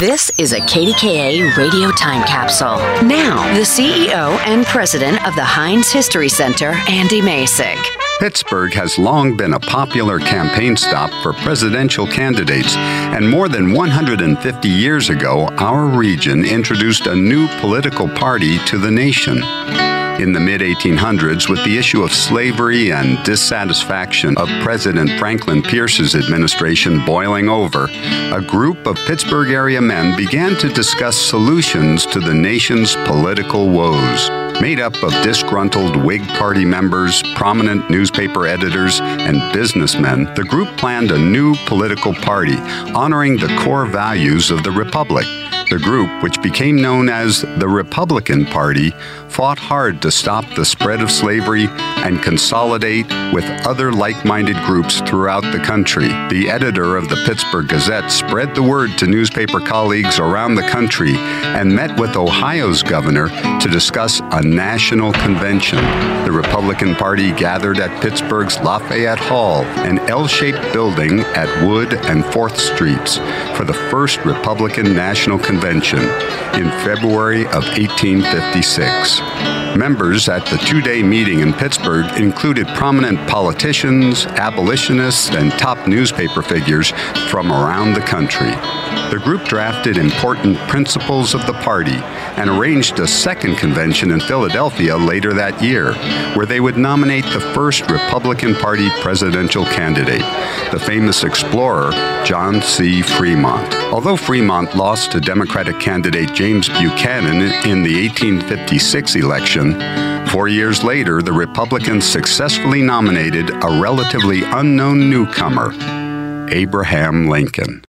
This is a KDKA radio time capsule. Now, the CEO and president of the Heinz History Center, Andy Masich. Pittsburgh has long been a popular campaign stop for presidential candidates, and more than 150 years ago, our region introduced a new political party to the nation. In the mid 1800s, with the issue of slavery and dissatisfaction of President Franklin Pierce's administration boiling over, a group of Pittsburgh area men began to discuss solutions to the nation's political woes. Made up of disgruntled Whig Party members, prominent newspaper editors, and businessmen, the group planned a new political party honoring the core values of the Republic. The group, which became known as the Republican Party, fought hard to stop the spread of slavery and consolidate with other like minded groups throughout the country. The editor of the Pittsburgh Gazette spread the word to newspaper colleagues around the country and met with Ohio's governor to discuss a national convention. The Republican Party gathered at Pittsburgh's Lafayette Hall, an L shaped building at Wood and 4th Streets, for the first Republican National Convention in February of 1856. Members at the two day meeting in Pittsburgh included prominent politicians, abolitionists, and top newspaper figures from around the country. The group drafted important principles of the party and arranged a second convention in Philadelphia later that year, where they would nominate the first Republican Party presidential candidate, the famous explorer John C. Fremont. Although Fremont lost to Democratic candidate James Buchanan in the 1856 election, four years later, the Republicans successfully nominated a relatively unknown newcomer, Abraham Lincoln.